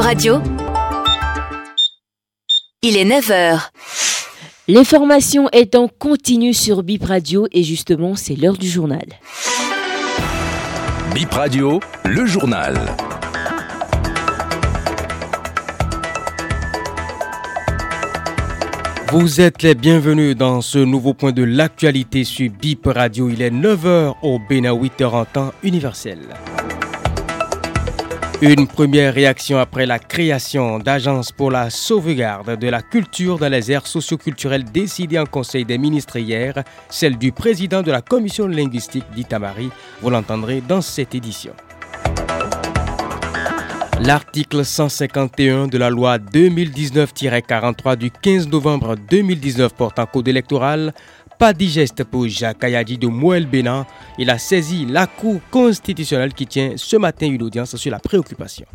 Bip Radio. Il est 9h. L'information est en continu sur Bip Radio et justement, c'est l'heure du journal. Bip Radio, le journal. Vous êtes les bienvenus dans ce nouveau point de l'actualité sur BIP Radio. Il est 9h au Bénin, 8h en temps universel. Une première réaction après la création d'agences pour la sauvegarde de la culture dans les aires socioculturelles décidée en Conseil des ministres hier, celle du président de la commission linguistique d'Itamari. Vous l'entendrez dans cette édition. L'article 151 de la loi 2019-43 du 15 novembre 2019 portant code électoral, pas digeste pour Jacques Ayadi de Moël Bénin. Il a saisi la Cour constitutionnelle qui tient ce matin une audience sur la préoccupation.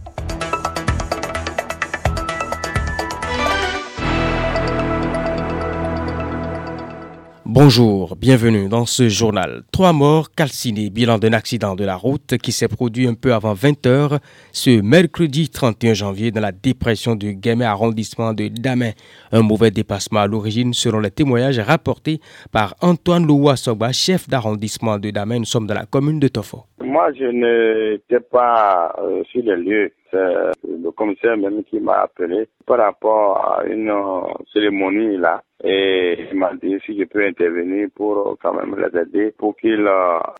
Bonjour, bienvenue dans ce journal. Trois morts calcinés, bilan d'un accident de la route qui s'est produit un peu avant 20h ce mercredi 31 janvier dans la dépression du Guémet arrondissement de Damin. Un mauvais dépassement à l'origine selon les témoignages rapportés par Antoine Loua Soba, chef d'arrondissement de Damin. Nous sommes dans la commune de Tofo. Moi, je n'étais pas euh, sur les lieux. C'est le commissaire même qui m'a appelé par rapport à une euh, cérémonie là. Et dit si je peux intervenir pour euh, quand même les aider pour qu'ils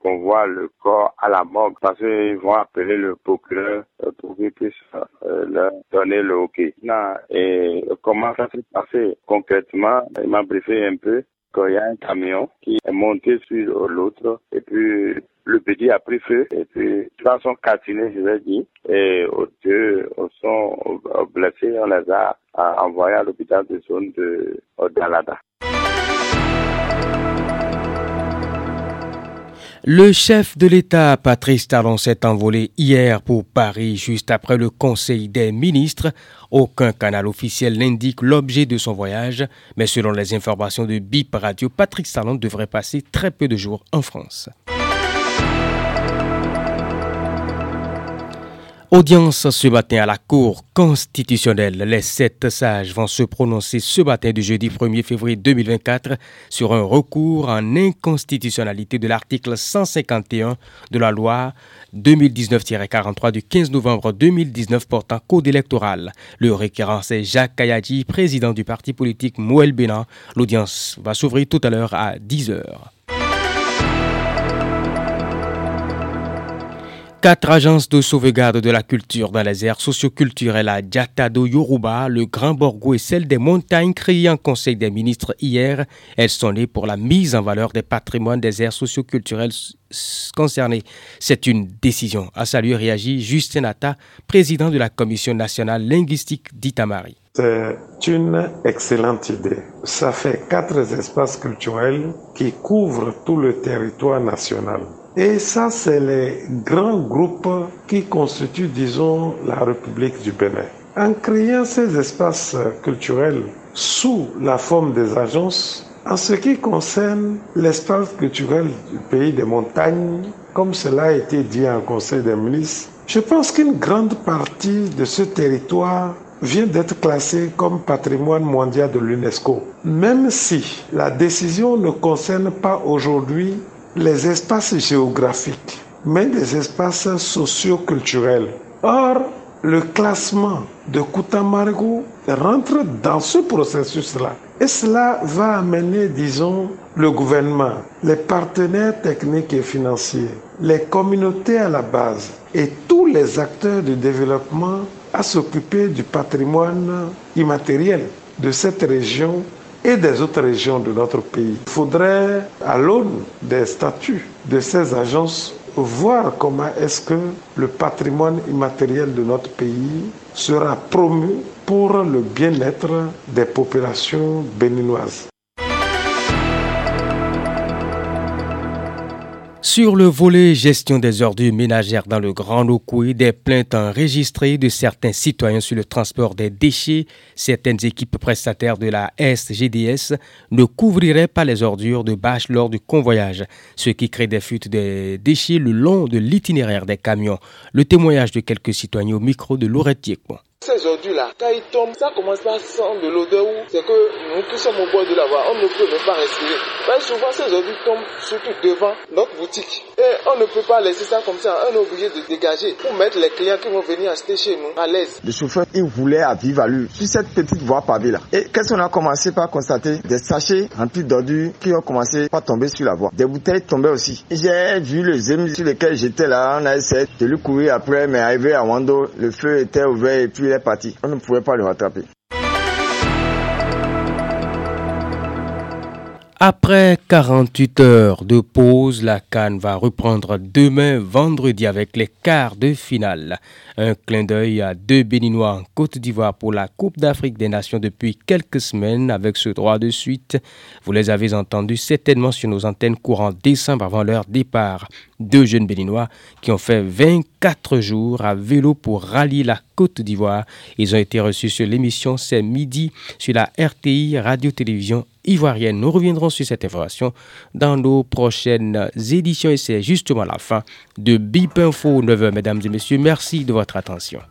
convoient le corps à la morgue parce qu'ils vont appeler le procureur pour qu'il puisse leur donner le hockey. Et comment ça s'est passé? Concrètement Il m'a briefé un peu qu'il y a un camion qui est monté sur l'autre et puis le petit a pris feu et puis trois sont calcinés, je vais dire, et deux sont blessés, on les a envoyés à l'hôpital de zone de Dalada. Le chef de l'État, Patrice Talon, s'est envolé hier pour Paris juste après le Conseil des ministres. Aucun canal officiel n'indique l'objet de son voyage, mais selon les informations de BIP Radio, Patrice Talon devrait passer très peu de jours en France. Audience ce matin à la Cour constitutionnelle. Les sept sages vont se prononcer ce matin du jeudi 1er février 2024 sur un recours en inconstitutionnalité de l'article 151 de la loi 2019-43 du 15 novembre 2019 portant code électoral. Le requérant, c'est Jacques Kayadji, président du parti politique Mouel Bénin. L'audience va s'ouvrir tout à l'heure à 10 heures. Quatre agences de sauvegarde de la culture dans les aires socioculturelles à Diatado Yoruba, le Grand Borgo et celle des montagnes créées en Conseil des ministres hier. Elles sont nées pour la mise en valeur des patrimoines des aires socioculturelles concernées. C'est une décision. À saluer réagit Justin Atta, président de la Commission nationale linguistique d'Itamari. C'est une excellente idée. Ça fait quatre espaces culturels qui couvrent tout le territoire national. Et ça, c'est les grands groupes qui constituent, disons, la République du Bénin. En créant ces espaces culturels sous la forme des agences, en ce qui concerne l'espace culturel du pays des montagnes, comme cela a été dit en Conseil des ministres, je pense qu'une grande partie de ce territoire vient d'être classé comme patrimoine mondial de l'UNESCO, même si la décision ne concerne pas aujourd'hui les espaces géographiques, mais des espaces socioculturels. Or, le classement de Koutamargo rentre dans ce processus-là. Et cela va amener, disons, le gouvernement, les partenaires techniques et financiers, les communautés à la base et tous les acteurs du développement à s'occuper du patrimoine immatériel de cette région et des autres régions de notre pays. Il faudrait, à l'aune des statuts de ces agences, voir comment est-ce que le patrimoine immatériel de notre pays sera promu pour le bien-être des populations béninoises. Sur le volet gestion des ordures ménagères dans le Grand Lokoué, des plaintes enregistrées de certains citoyens sur le transport des déchets, certaines équipes prestataires de la SGDS ne couvriraient pas les ordures de bâches lors du convoyage, ce qui crée des fuites de déchets le long de l'itinéraire des camions. Le témoignage de quelques citoyens au micro de Laurette Ces ordures-là, quand ils tombent, ça commence par sentir de l'odeur où c'est que nous qui sommes au bord de la voie, on ne peut même pas respirer. Mais souvent, ces ordures tombent surtout devant notre boutique. Et on ne peut pas laisser ça comme ça. On est obligé de dégager pour mettre les clients qui vont venir acheter chez nous à l'aise. Le chauffeur, il voulait à vivre à lui sur cette petite voie pavée là. Et qu'est-ce qu'on a commencé par constater? Des sachets remplis d'ordures qui ont commencé par tomber sur la voie. Des bouteilles tombaient aussi. J'ai vu le zème sur lequel j'étais là. On a essayé de lui courir après, mais arrivé à Wando, le feu était ouvert et puis parti. On ne pouvait pas le rattraper. Après 48 heures de pause, la Cannes va reprendre demain vendredi avec les quarts de finale. Un clin d'œil à deux Béninois en Côte d'Ivoire pour la Coupe d'Afrique des Nations depuis quelques semaines avec ce droit de suite. Vous les avez entendus certainement sur nos antennes courant décembre avant leur départ. Deux jeunes Béninois qui ont fait 24 jours à vélo pour rallier la Côte d'Ivoire. Ils ont été reçus sur l'émission C'est midi sur la RTI Radio-Télévision ivoirienne. Nous reviendrons sur cette information dans nos prochaines éditions et c'est justement la fin de BIP Info 9h. Mesdames et messieurs, merci de votre attention.